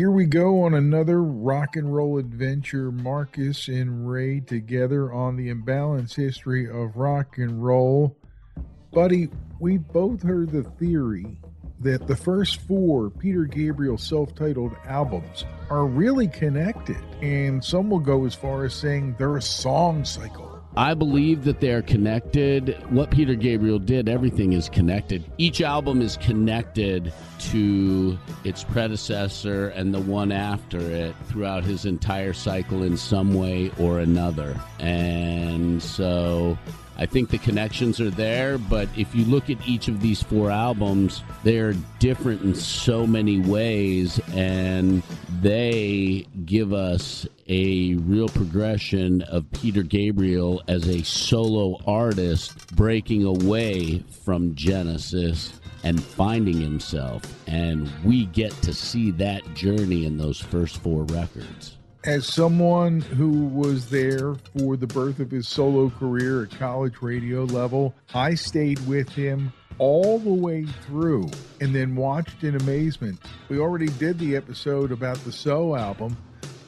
Here we go on another rock and roll adventure. Marcus and Ray together on the imbalanced history of rock and roll. Buddy, we both heard the theory that the first four Peter Gabriel self titled albums are really connected. And some will go as far as saying they're a song cycle. I believe that they're connected. What Peter Gabriel did, everything is connected. Each album is connected to its predecessor and the one after it throughout his entire cycle in some way or another. And so I think the connections are there, but if you look at each of these four albums, they're different in so many ways, and they give us a real progression of Peter Gabriel as a solo artist breaking away from Genesis and finding himself. And we get to see that journey in those first four records as someone who was there for the birth of his solo career at college radio level, I stayed with him all the way through and then watched in amazement. We already did the episode about the So album,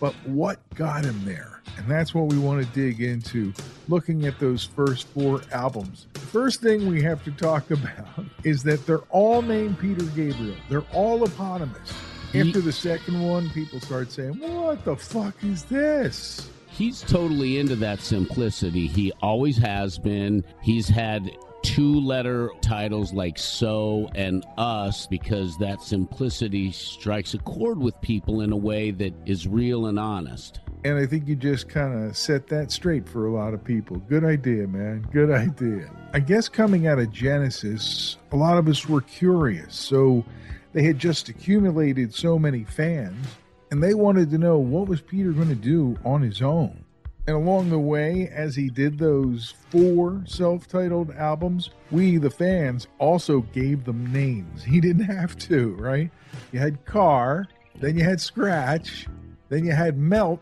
but what got him there? And that's what we want to dig into, looking at those first four albums. The first thing we have to talk about is that they're all named Peter Gabriel, they're all eponymous. After the second one, people start saying, What the fuck is this? He's totally into that simplicity. He always has been. He's had two letter titles like so and us because that simplicity strikes a chord with people in a way that is real and honest. And I think you just kind of set that straight for a lot of people. Good idea, man. Good idea. I guess coming out of Genesis, a lot of us were curious. So they had just accumulated so many fans, and they wanted to know what was Peter going to do on his own. And along the way, as he did those four self titled albums, we, the fans, also gave them names. He didn't have to, right? You had Car, then you had Scratch, then you had Melt,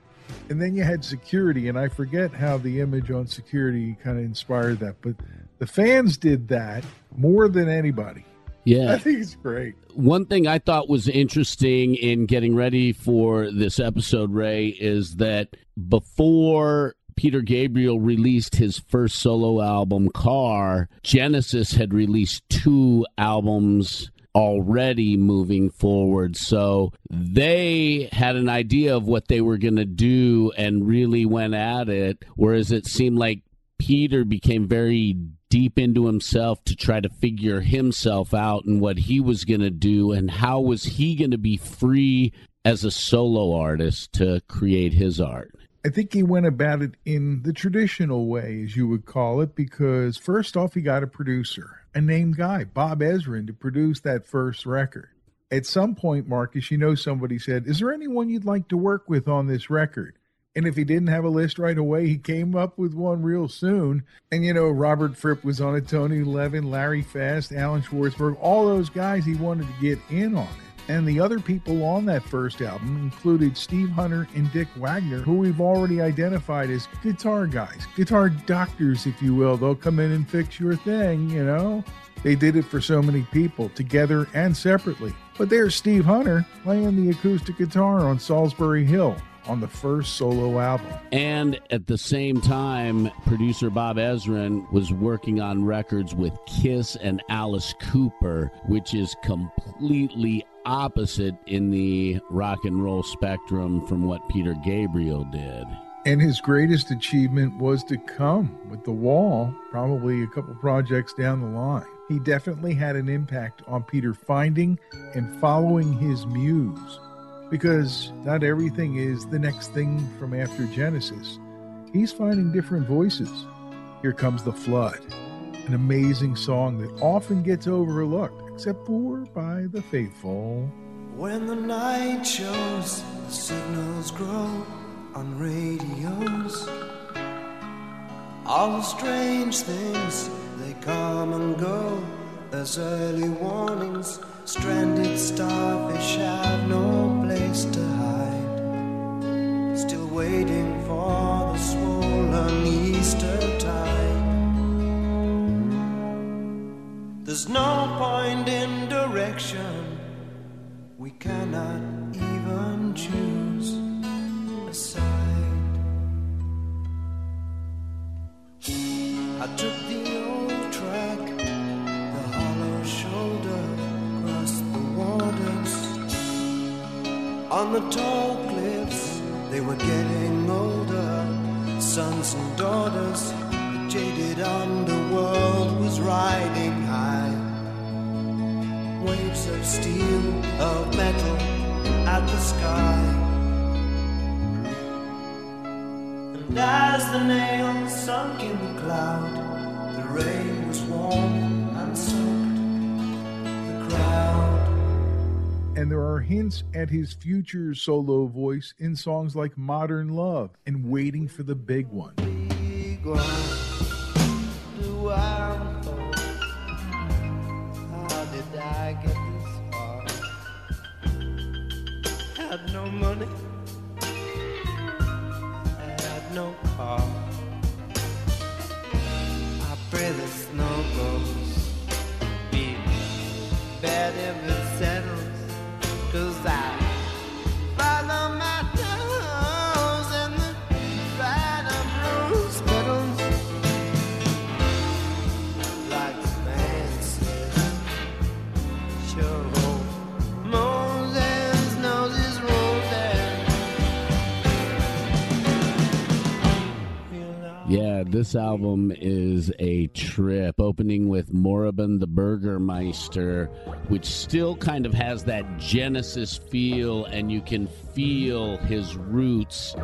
and then you had Security. And I forget how the image on Security kind of inspired that, but the fans did that more than anybody. Yeah. I think it's great. One thing I thought was interesting in getting ready for this episode, Ray, is that before Peter Gabriel released his first solo album, Car, Genesis had released two albums already moving forward. So they had an idea of what they were going to do and really went at it. Whereas it seemed like Peter became very deep into himself to try to figure himself out and what he was going to do and how was he going to be free as a solo artist to create his art. I think he went about it in the traditional way, as you would call it, because first off, he got a producer, a named guy, Bob Ezrin, to produce that first record. At some point, Marcus, you know, somebody said, Is there anyone you'd like to work with on this record? And if he didn't have a list right away, he came up with one real soon. And, you know, Robert Fripp was on it, Tony Levin, Larry Fast, Alan Schwartzberg, all those guys he wanted to get in on it. And the other people on that first album included Steve Hunter and Dick Wagner, who we've already identified as guitar guys, guitar doctors, if you will. They'll come in and fix your thing, you know? They did it for so many people, together and separately. But there's Steve Hunter playing the acoustic guitar on Solsbury Hill. On the first solo album. And at the same time, producer Bob Ezrin was working on records with Kiss and Alice Cooper, which is completely opposite in the rock and roll spectrum from what Peter Gabriel did. And his greatest achievement was to come with The Wall, probably a couple projects down the line. He definitely had an impact on Peter finding and following his muse because not everything is the next thing from after Genesis. He's finding different voices. Here comes The Flood, an amazing song that often gets overlooked, except for by the faithful. When the night shows, the signals grow on radios. All the strange things, they come and go as early warnings. Stranded starfish have no place to hide. Still waiting for the swollen Easter tide. There's no point in direction. We cannot even choose a side. I took the On the tall cliffs, they were getting older. Sons and daughters, the jaded underworld was riding high. Waves of steel, of metal at the sky. And as the nails sunk in the cloud, the rain was warm and soaked the crowd. And there are hints at his future solo voice in songs like Modern Love and Waiting for the Big One. Yeah, this album is a trip, opening with Moribund the Burgermeister, which still kind of has that Genesis feel, and you can feel his roots.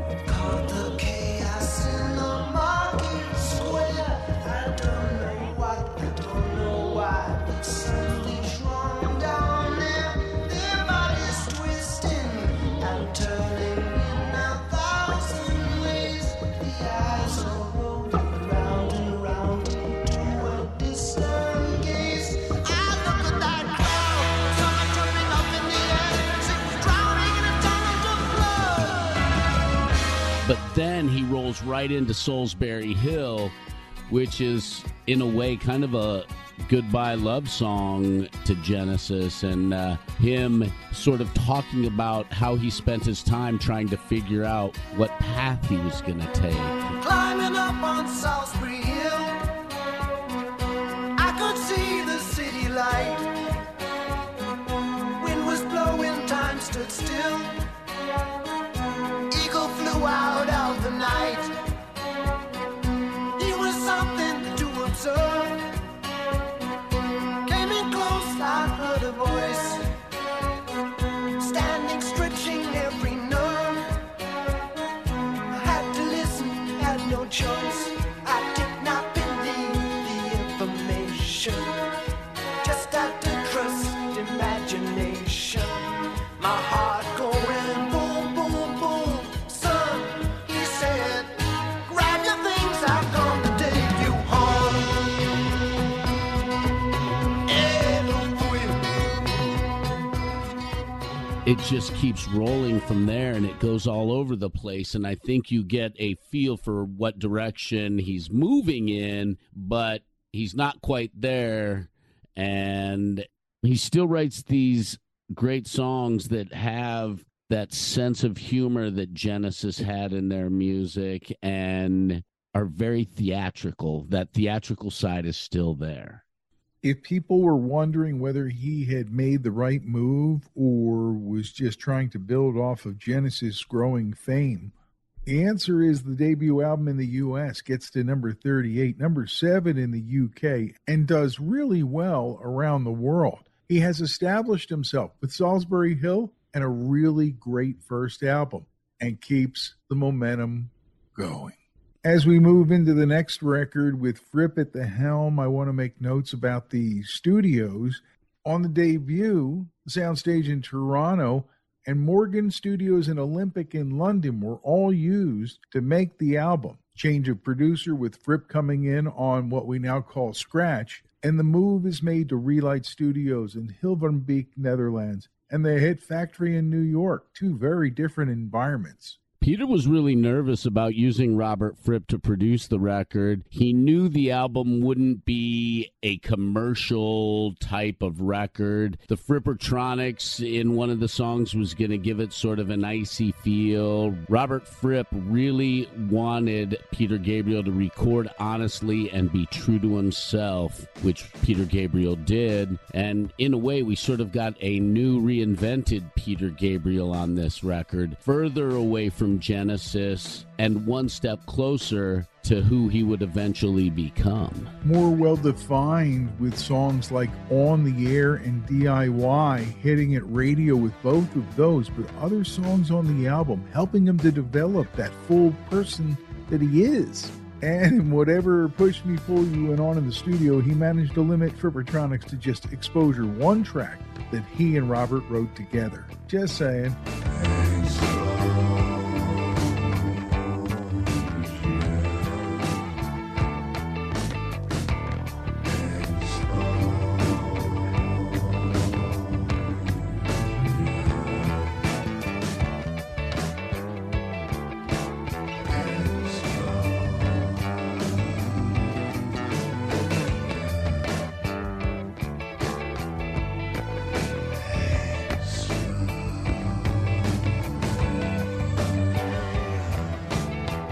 Rolls right into Solsbury Hill, which is, in a way, kind of a goodbye love song to Genesis, and uh, him sort of talking about how he spent his time trying to figure out what path he was going to take. Climbing up on Solsbury Hill, I could see the city light. Wind was blowing, time stood still. Something it just keeps rolling from there and it goes all over the place and i think you get a feel for what direction he's moving in but he's not quite there and he still writes these great songs that have that sense of humor that Genesis had in their music and are very theatrical. That theatrical side is still there. If people were wondering whether he had made the right move or was just trying to build off of Genesis' growing fame, the answer is the debut album in the US gets to number 38, number 7 in the UK, and does really well around the world. He has established himself with Solsbury Hill and a really great first album and keeps the momentum going. As we move into the next record with Fripp at the helm, I want to make notes about the studios. On the debut, soundstage in Toronto and Morgan Studios and Olympic in London were all used to make the album. Change of producer with Fripp coming in on what we now call Scratch, and the move is made to Relight Studios in Hilvarenbeek, Netherlands, and the Hit Factory in New York, two very different environments. Peter was really nervous about using Robert Fripp to produce the record. He knew the album wouldn't be a commercial type of record. The Frippertronics in one of the songs was going to give it sort of an icy feel. Robert Fripp really wanted Peter Gabriel to record honestly and be true to himself, which Peter Gabriel did. And in a way, we sort of got a new, reinvented Peter Gabriel on this record, further away from Genesis and one step closer to who he would eventually become. More well defined with songs like On the Air and DIY hitting at radio with both of those, but other songs on the album helping him to develop that full person that he is. And whatever Push Me Pull You went on in the studio, he managed to limit Frippertronics to just exposure one track that he and Robert wrote together. Just saying.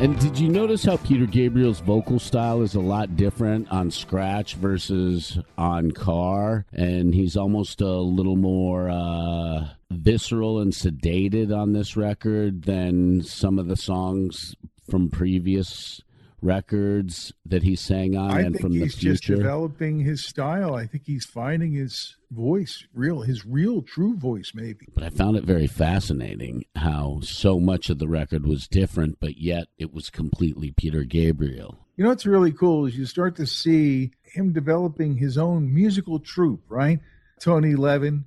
And did you notice how Peter Gabriel's vocal style is a lot different on Scratch versus on Car? And he's almost a little more uh, visceral and sedated on this record than some of the songs from previous records that he sang on I and think from the he's just future. developing his style. I think he's finding his voice, real his real true voice maybe. But I found it very fascinating how so much of the record was different, but yet it was completely Peter Gabriel. You know what's really cool is you start to see him developing his own musical troupe, right? Tony Levin,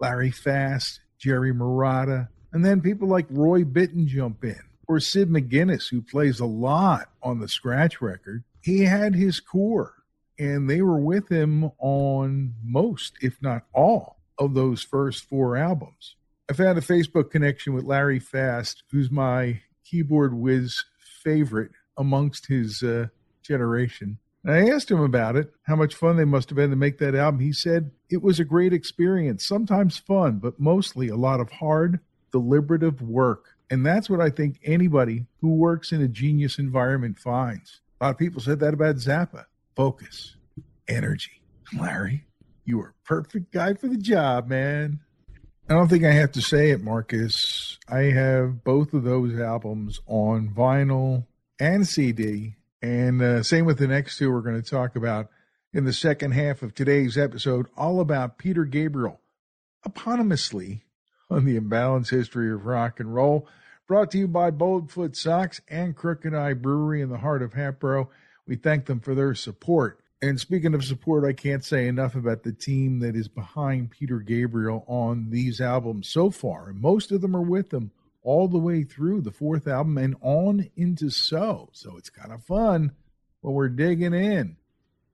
Larry Fast, Jerry Marotta, and then people like Roy Bittan jump in, or Sid McGinnis, who plays a lot on the scratch record. He had his core, and they were with him on most, if not all, of those first four albums. I found a Facebook connection with Larry Fast, who's my keyboard whiz favorite amongst his uh, generation. And I asked him about it, how much fun they must have been to make that album. He said it was a great experience, sometimes fun, but mostly a lot of hard, deliberative work. And that's what I think anybody who works in a genius environment finds. A lot of people said that about Zappa focus, energy. Larry, you are a perfect guy for the job, man. I don't think I have to say it, Marcus. I have both of those albums on vinyl and CD. And uh, same with the next two we're going to talk about in the second half of today's episode, all about Peter Gabriel, eponymously on the imbalanced history of rock and roll. Brought to you by Boldfoot Socks and Crooked Eye Brewery in the heart of Hatboro. We thank them for their support. And speaking of support, I can't say enough about the team that is behind Peter Gabriel on these albums so far. Most of them are with him all the way through the fourth album and on into So. So it's kind of fun when we're digging in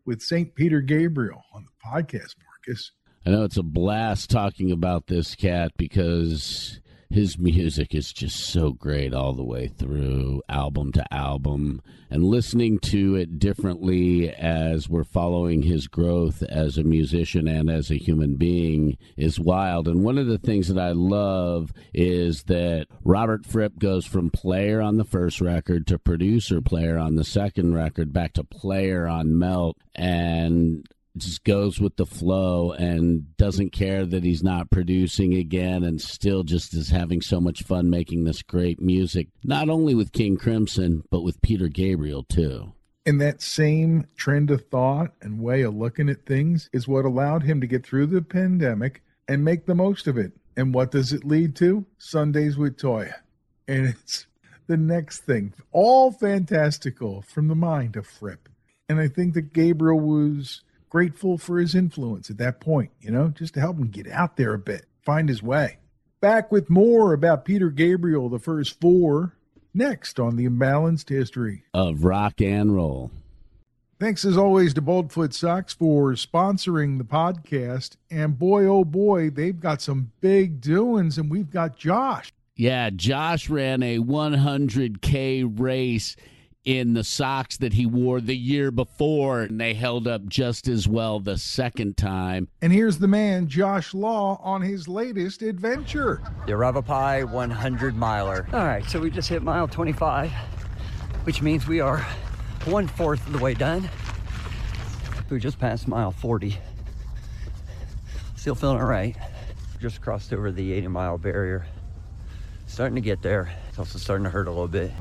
with St. Peter Gabriel on the podcast, Marcus. I know it's a blast talking about this cat because his music is just so great all the way through, album to album, and listening to it differently as we're following his growth as a musician and as a human being is wild. And one of the things that I love is that Robert Fripp goes from player on the first record to producer player on the second record back to player on Melt. And just goes with the flow and doesn't care that he's not producing again and still just is having so much fun making this great music, not only with King Crimson, but with Peter Gabriel too. And that same trend of thought and way of looking at things is what allowed him to get through the pandemic and make the most of it. And what does it lead to? Sundays with Toyah. And it's the next thing. All fantastical from the mind of Fripp. And I think that Gabriel was grateful for his influence at that point, you know, just to help him get out there a bit, find his way. Back with more about Peter Gabriel, the first four, next on the imbalanced history of rock and roll. Thanks as always to Boldfoot Socks for sponsoring the podcast. And boy, oh boy, they've got some big doings, and we've got Josh. Yeah, Josh ran a 100K race in the socks that he wore the year before, and they held up just as well the second time. And here's the man, Josh Law, on his latest adventure. The Yavapai 100 miler. All right, so we just hit mile 25, which means we are one fourth of the way done. We just passed mile 40. Still feeling all right. Just crossed over the 80 mile barrier. Starting to get there. It's also starting to hurt a little bit.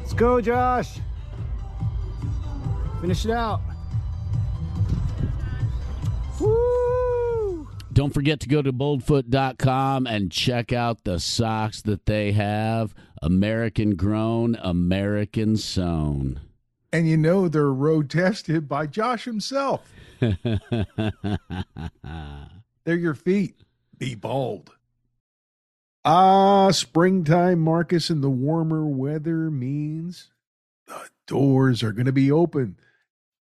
Let's go, Josh. Finish it out. Woo! Don't forget to go to boldfoot.com and check out the socks that they have. American grown, American sewn. And you know they're road tested by Josh himself. they're your feet. Be bold. Ah, springtime, Marcus, and the warmer weather means the doors are going to be open.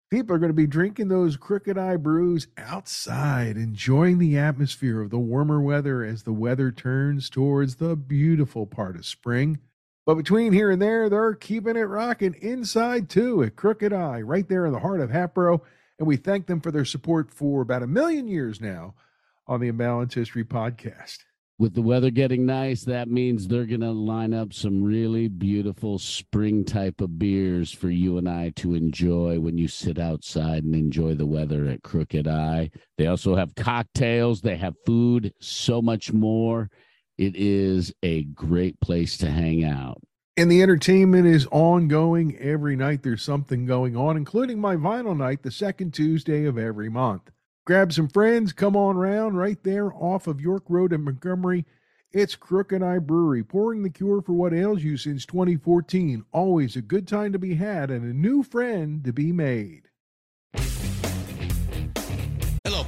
People are going to be drinking those crooked eye brews outside, enjoying the atmosphere of the warmer weather as the weather turns towards the beautiful part of spring. But between here and there, they're keeping it rocking inside too at Crooked Eye, right there in the heart of Hatboro. And we thank them for their support for about a million years now on the Imbalance History podcast with the weather getting nice, that means they're going to line up some really beautiful spring type of beers for you and I to enjoy when you sit outside and enjoy the weather at Crooked Eye. They also have cocktails, they have food, so much more. It is a great place to hang out. And the entertainment is ongoing every night. There's something going on, including my vinyl night, the second Tuesday of every month. Grab some friends, come on round right there off of York Road in Montgomery. It's Crooked Eye Brewery, pouring the cure for what ails you since 2014. Always a good time to be had and a new friend to be made.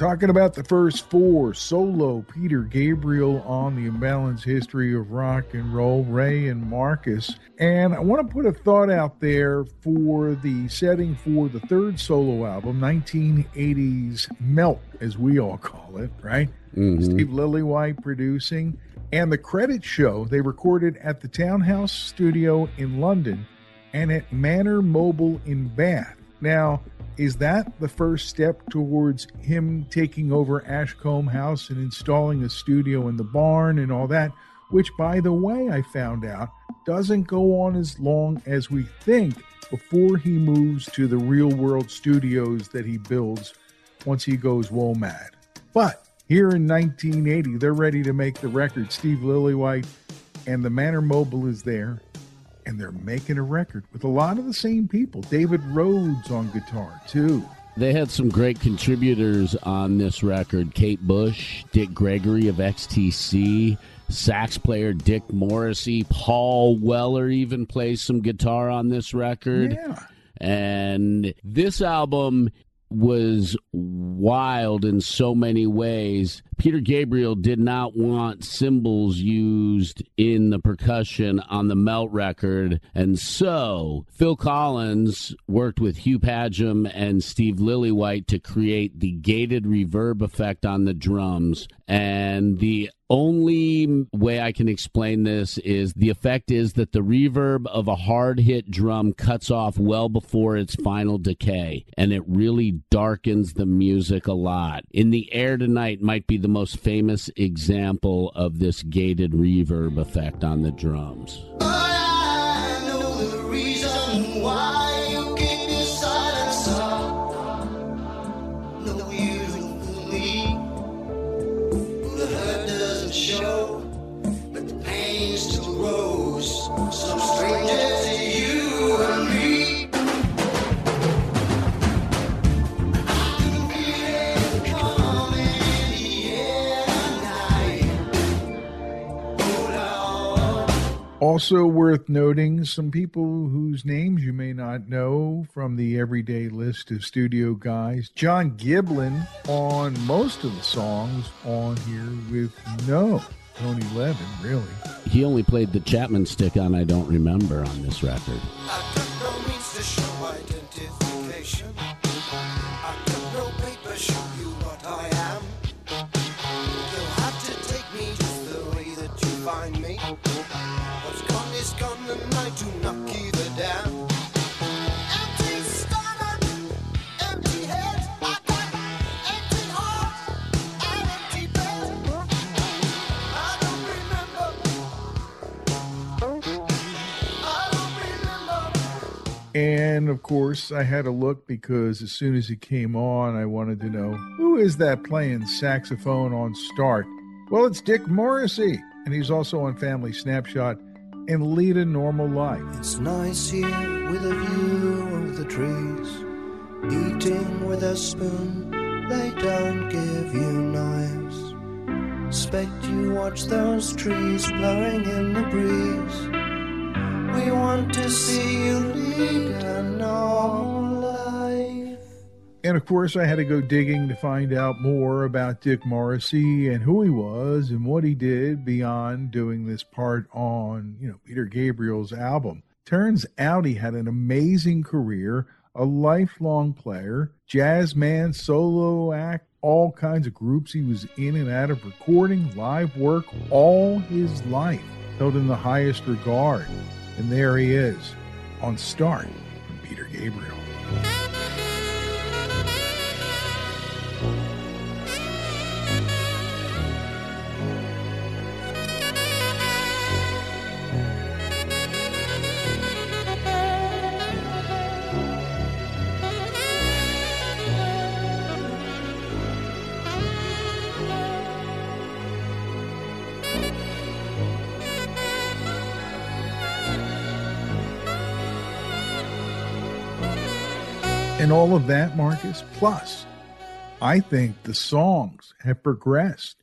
Talking about the first four solo Peter Gabriel on the imbalanced history of rock and roll, Ray and Marcus. And I want to put a thought out there for the setting for the third solo album, 1980s Melt, as we all call it, right? Mhm. Steve Lillywhite producing. And the credits show they recorded at the Townhouse Studio in London and at Manor Mobile in Bath. Now, is that the first step towards him taking over Ashcombe House and installing a studio in the barn and all that? Which, by the way, I found out doesn't go on as long as we think before he moves to the real world studios that he builds once he goes WOMAD. But here in 1980, they're ready to make the record. Steve Lillywhite and the Manor Mobile is there, and they're making a record with a lot of the same people. David Rhodes on guitar, too. They had some great contributors on this record Kate Bush, Dick Gregory of XTC, sax player Dick Morrissey, Paul Weller even plays some guitar on this record. Yeah. And this album was wild in so many ways. Peter Gabriel did not want cymbals used in the percussion on the Melt record. And so Phil Collins worked with Hugh Padgham and Steve Lillywhite to create the gated reverb effect on the drums. And the only way I can explain this is the effect is that the reverb of a hard hit drum cuts off well before its final decay, and it really darkens the music a lot. In the Air Tonight might be the most famous example of this gated reverb effect on the drums. Also worth noting, some people whose names you may not know from the everyday list of studio guys. John Giblin on most of the songs on here with no Tony Levin, really. He only played the Chapman stick on I Don't Remember on this record. I took no means to show identification. I took no paper show you what I am. You'll have to take me just the way that you find me. And. And of course, I had a look because as soon as it came on, I wanted to know who is that playing saxophone on start? Well, it's Dick Morrissey, and he's also on Family Snapshot and Lead a Normal Life. It's nice here with a view of the trees. Eating with a spoon, they don't give you knives. Expect you watch those trees blowing in the breeze. We want to see you lead a normal. And of course, I had to go digging to find out more about Dick Morrissey and who he was and what he did beyond doing this part on, you know, Peter Gabriel's album. Turns out he had an amazing career, a lifelong player, jazz man, solo act, all kinds of groups he was in and out of recording, live work, all his life held in the highest regard. And there he is on Start from Peter Gabriel. And all of that, Marcus, plus I think the songs have progressed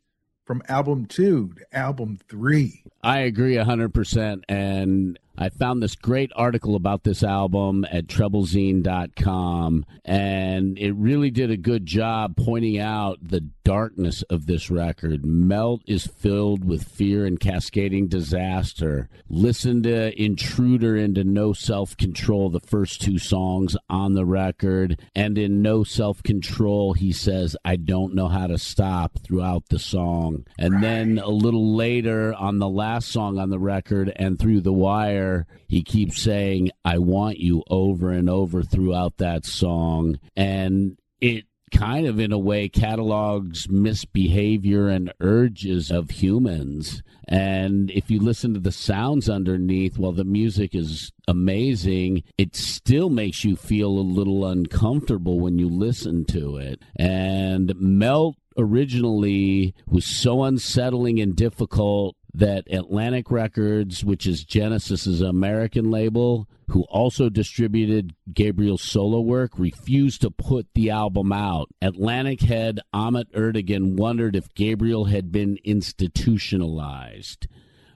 from album two to album three. I agree 100%. And I found this great article about this album at treblezine.com, and it really did a good job pointing out the darkness of this record. Melt is filled with fear and cascading disaster. Listen to Intruder into No Self Control, the first two songs on the record. And in No Self Control, he says, I don't know how to stop throughout the song. And right. then a little later on the last song on the record and through the wire, he keeps saying, I want you over and over throughout that song. And it kind of in a way catalogs misbehavior and urges of humans and if you listen to the sounds underneath while the music is amazing it still makes you feel a little uncomfortable when you listen to it and melt originally was so unsettling and difficult that Atlantic Records, which is Genesis's American label, who also distributed Gabriel's solo work, refused to put the album out. Atlantic head Ahmet Ertegun wondered if Gabriel had been institutionalized.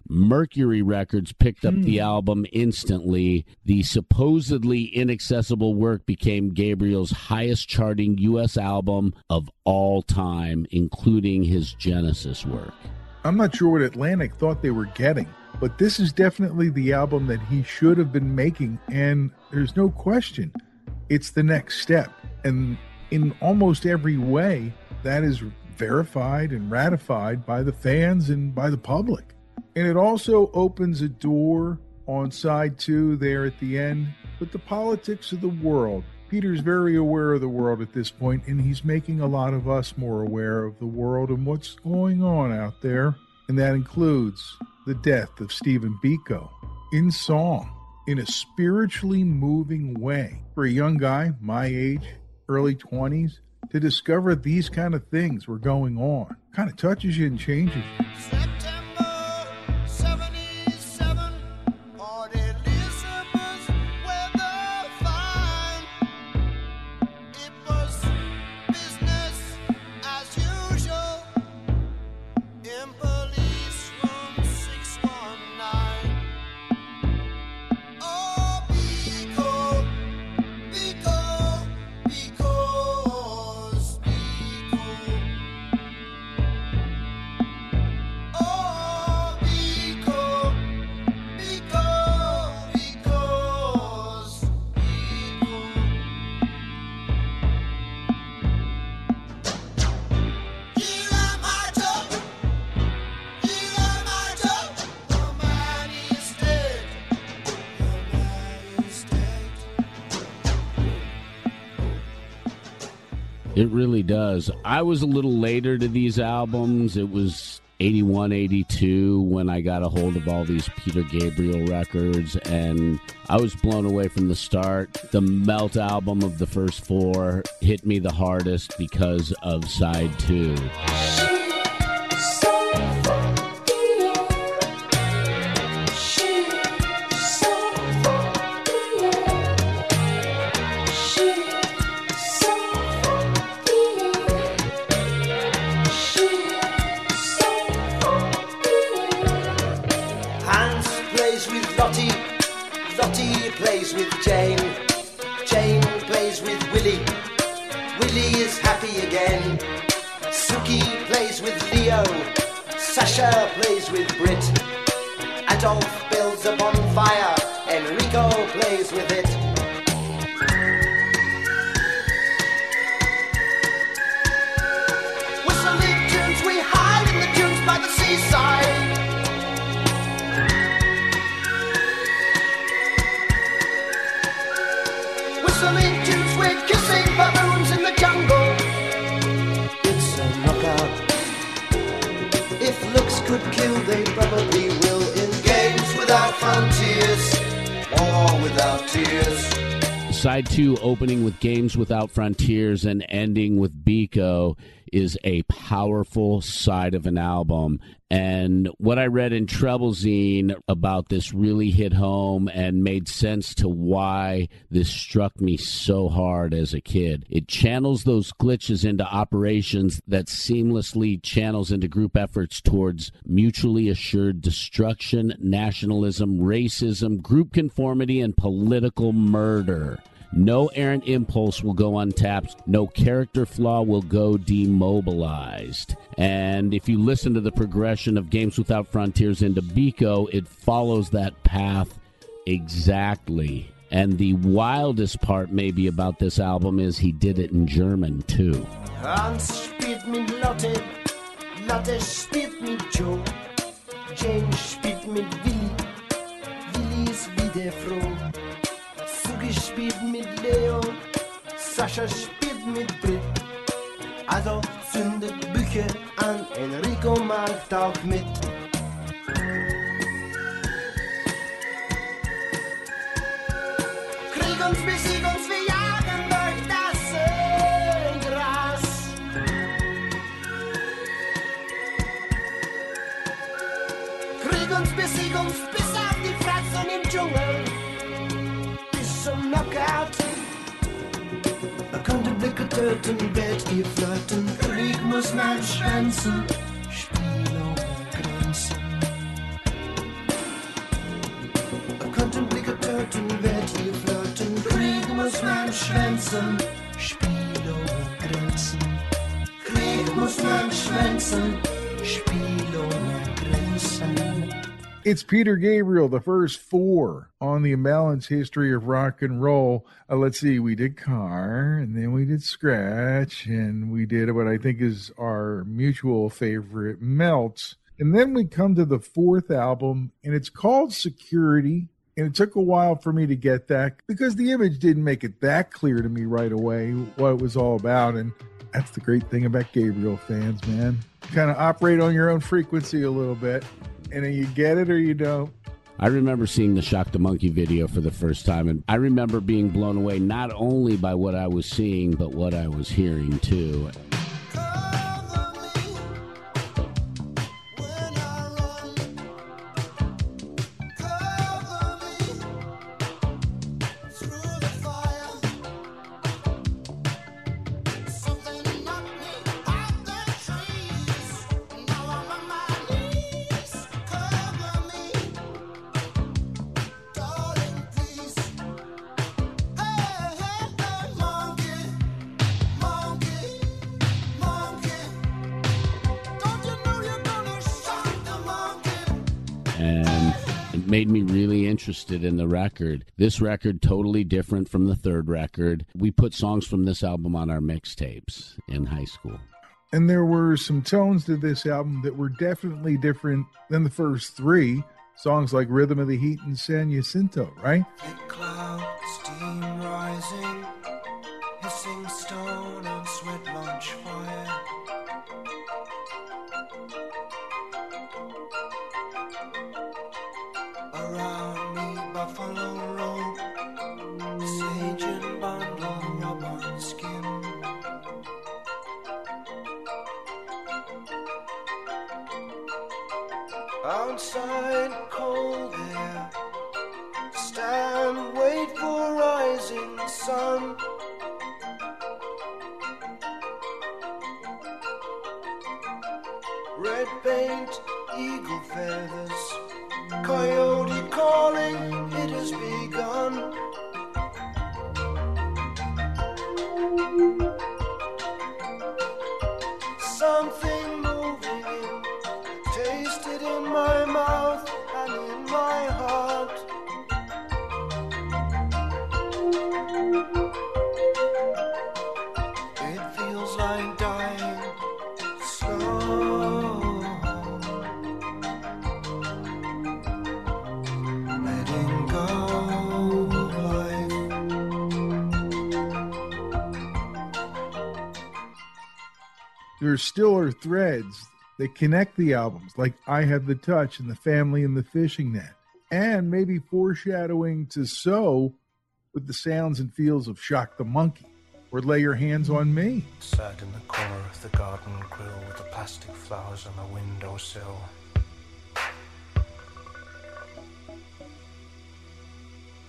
Mercury Records picked up the hmm. album instantly. The supposedly inaccessible work became Gabriel's highest charting U.S. album of all time, including his Genesis work. I'm not sure what Atlantic thought they were getting, but this is definitely the album that he should have been making. And there's no question it's the next step. And in almost every way, that is verified and ratified by the fans and by the public. And it also opens a door on side two there at the end with the politics of the world Peter's very aware of the world at this point, and he's making a lot of us more aware of the world and what's going on out there. And that includes the death of Stephen Biko in song, in a spiritually moving way. For a young guy my age, early 20s, to discover these kind of things were going on kind of touches you and changes you. Really does. I was a little later to these albums. It was 81, 82 when I got a hold of all these Peter Gabriel records, and I was blown away from the start. The Melt album of the first four hit me the hardest because of side two. Two, opening with Games Without Frontiers and ending with Biko, is a powerful side of an album. And what I read in Treblezine about this really hit home and made sense to why this struck me so hard as a kid. It channels those glitches into operations that seamlessly channels into group efforts towards mutually assured destruction, nationalism, racism, group conformity, and political murder. No errant impulse will go untapped. No character flaw will go demobilized. And if you listen to the progression of Games Without Frontiers into Biko, it follows that path exactly. And the wildest part, maybe, about this album is he did it in German, too. Hans spielt mit Lotte, Lotte spielt mit Joe, Jane spielt mit Willi, Willi ist wieder froh. Spielt mit Leo, Sascha spielt mit Brit. Also zündet Bücher an, Enrico macht auch mit. Krieg uns, besieg uns, wir jagen durch das Gras. Krieg uns, besieg uns, bis auf die Fratzen im Dschungel. Zum Knockout. Er konnte Blicke töten, Welt ihr flirten. Krieg muss man schwänzen. Spiel ohne Grenzen. Er konnte Blicke töten, Welt ihr flirten. Krieg muss man schwänzen. Spiel ohne Grenzen. Krieg muss man schwänzen. It's Peter Gabriel, the first four on the Imbalanced History of Rock and Roll. Uh, let's see, we did Car, and then we did Scratch, and we did what I think is our mutual favorite, Melts. And then we come to the fourth album, and it's called Security. And it took a while for me to get that because the image didn't make it that clear to me right away what it was all about. And that's the great thing about Gabriel fans, man. Kind of operate on your own frequency a little bit and then you get it or you don't. I remember seeing the Shock the Monkey video for the first time, and I remember being blown away not only by what I was seeing, but what I was hearing too. Made me really interested in the record. This record totally different from the third record. We put songs from this album on our mixtapes in high school. And there were some tones to this album that were definitely different than the first three. Songs like Rhythm of the Heat and San Jacinto, right? Thick cloud, Around me, buffalo robe, sage and bundle, rub on skin. Outside, cold air. Stand, wait for rising sun. Red paint, eagle feathers. Coyote calling, it has begun. there still are threads that connect the albums, like I Have the Touch and The Family and The Fishing Net, and maybe foreshadowing to So with the sounds and feels of Shock the Monkey or Lay Your Hands on Me. Sat in the corner of the garden grill with the plastic flowers on the windowsill.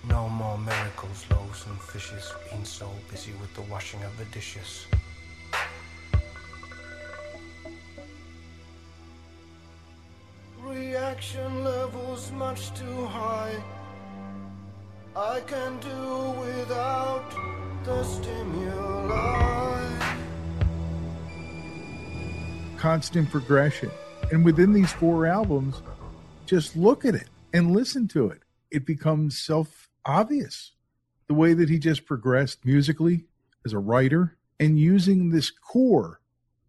No more miracles, loaves and fishes, being so busy with the washing of the dishes. Reaction levels much too high. I can do without the stimuli. Constant progression. And within these four albums, just look at it and listen to it. It becomes self obvious the way that he just progressed musically as a writer and using this core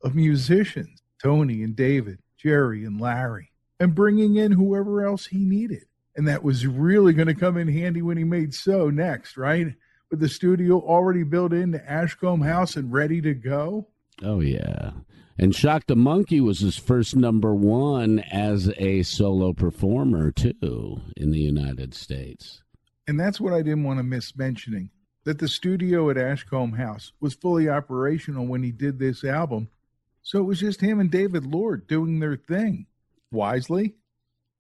of musicians Tony and David, Jerry and Larry, and bringing in whoever else he needed. And that was really going to come in handy when he made So next, right? With the studio already built into Ashcombe House and ready to go. Oh, yeah. And Shock the Monkey was his first number one as a solo performer, too, in the United States. And that's what I didn't want to miss mentioning that the studio at Ashcombe House was fully operational when he did this album. So it was just him and David Lord doing their thing. Wisely,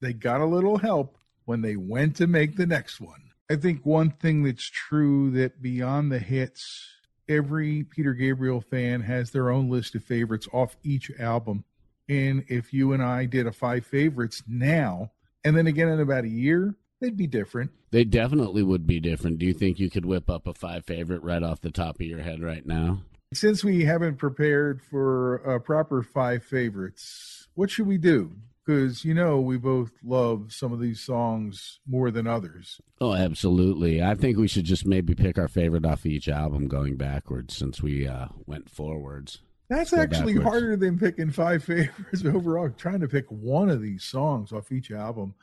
they got a little help when they went to make the next one. I think one thing that's true that beyond the hits, every Peter Gabriel fan has their own list of favorites off each album. And if you and I did a five favorites now, and then again in about a year, they'd be different. They definitely would be different. Do you think you could whip up a five favorite right off the top of your head right now? Since we haven't prepared for a proper five favorites, what should we do? Because you know we both love some of these songs more than others. Oh, absolutely. I think we should just maybe pick our favorite off each album going backwards since we uh, went forwards. That's actually harder than picking five favorites overall. Trying to pick one of these songs off each album.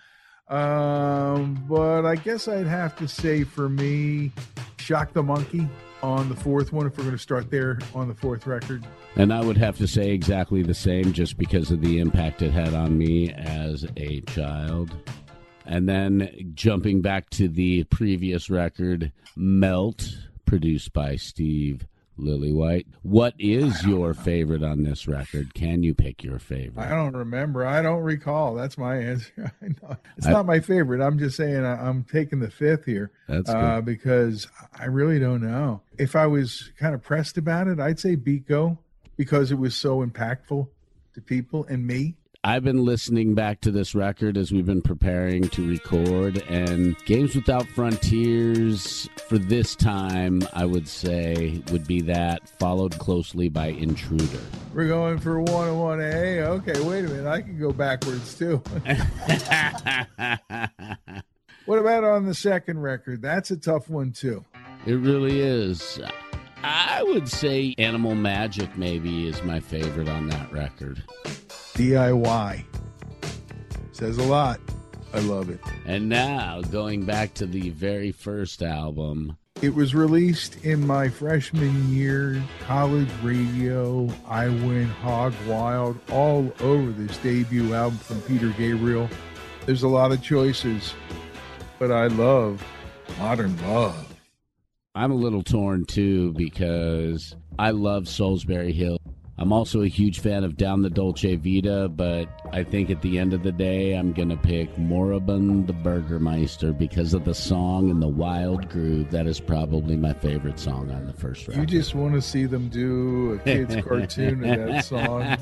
Um, but I guess I'd have to say for me, Shock the Monkey on the fourth one, if we're going to start there on the fourth record. And I would have to say exactly the same just because of the impact it had on me as a child. And then jumping back to the previous record, Melt, produced by Steve Lillywhite. What is your favorite on this record? Can you pick your favorite? I don't remember. I don't recall. That's my answer. I know. It's I- not my favorite. I'm just saying I, I'm taking the fifth here That's uh, good. because I really don't know. If I was kind of pressed about it, I'd say Biko because it was so impactful to people and me. I've been listening back to this record as we've been preparing to record, and Games Without Frontiers for this time, I would say, would be that, followed closely by Intruder. We're going for one and one A. Okay, wait a minute. I can go backwards too. what about on the second record? That's a tough one too. It really is. I would say Animal Magic maybe is my favorite on that record. DIY says a lot. I love it. And now, going back to the very first album, It was released in my freshman year, college radio. I went hog wild all over this debut album from Peter Gabriel. There's a lot of choices, but I love Modern Love. I'm a little torn too because I love Solsbury Hill. I'm also a huge fan of Down the Dolce Vita, but I think at the end of the day, I'm going to pick Moribund the Burgermeister because of the song and the wild groove. That is probably my favorite song on the first round. You just want to see them do a kid's cartoon of that song,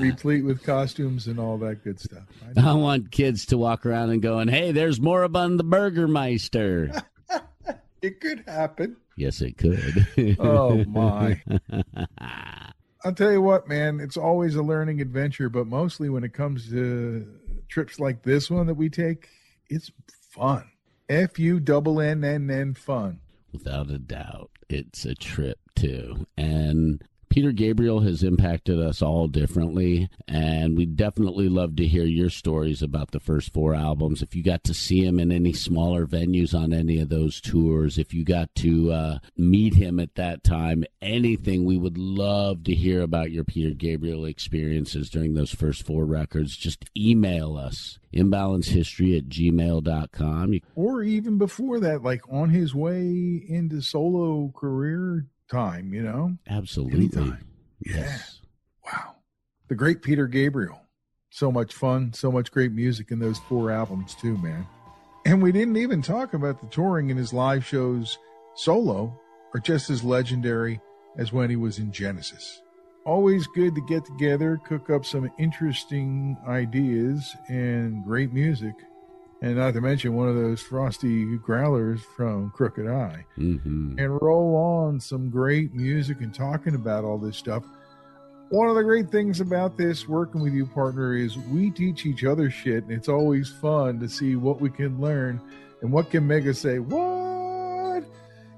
replete with costumes and all that good stuff. I. I want kids to walk around and going, hey, there's Moribund the Burgermeister. It could happen. yes, it could. Oh, my. I'll tell you what, man, it's always a learning adventure, but mostly when it comes to trips like this one that we take, it's fun. F U double N N N fun. Without a doubt, it's a trip too. And Peter Gabriel has impacted us all differently, and we definitely love to hear your stories about the first four albums. If you got to see him in any smaller venues on any of those tours, if you got to uh, meet him at that time, anything, we would love to hear about your Peter Gabriel experiences during those first four records. Just email us imbalancehistory at gmail.com. Or even before that, like on his way into solo career time, you know? Absolutely. Anytime. Yes. Wow. The great Peter Gabriel. So much fun, so much great music in those four albums, too, man. And we didn't even talk about the touring in his live shows solo are just as legendary as when he was in Genesis. Always good to get together, cook up some interesting ideas and great music. And not to mention one of those frosty growlers from Crooked Eye. hmm And roll on some great music and talking about all this stuff. One of the great things about this working with you, partner, is we teach each other shit, and it's always fun to see what we can learn and what can make us say, What?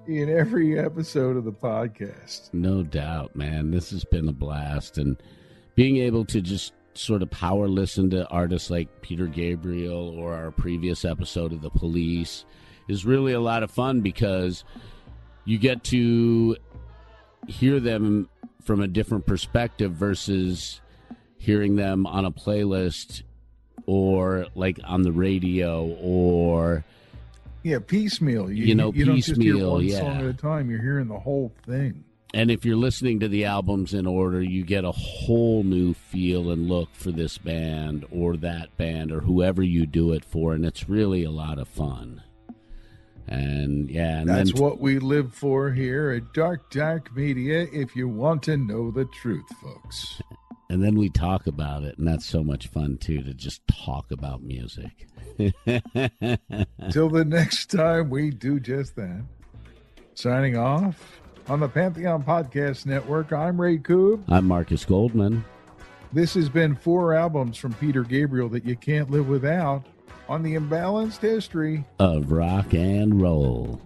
in every episode of the podcast. No doubt, man. This has been a blast. And being able to just sort of power listen to artists like Peter Gabriel or our previous episode of The Police is really a lot of fun because you get to hear them from a different perspective versus hearing them on a playlist or like on the radio or Yeah, piecemeal. You know, you don't just hear piecemeal, one yeah. song at a time. You're hearing the whole thing. And if you're listening to the albums in order, you get a whole new feel and look for this band or that band or whoever you do it for, and it's really a lot of fun. And yeah, and That's then what we live for here at Dark Dark Media. If you want to know the truth, folks. and then we talk about it, and that's so much fun too to just talk about music. Till the next time we do just that. Signing off on the Pantheon Podcast Network, I'm Ray Coob. I'm Marcus Goldman. This has been four albums from Peter Gabriel that you can't live without on the imbalanced history. of rock and roll.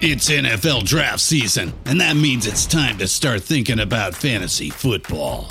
It's NFL draft season, and that means it's time to start thinking about fantasy football.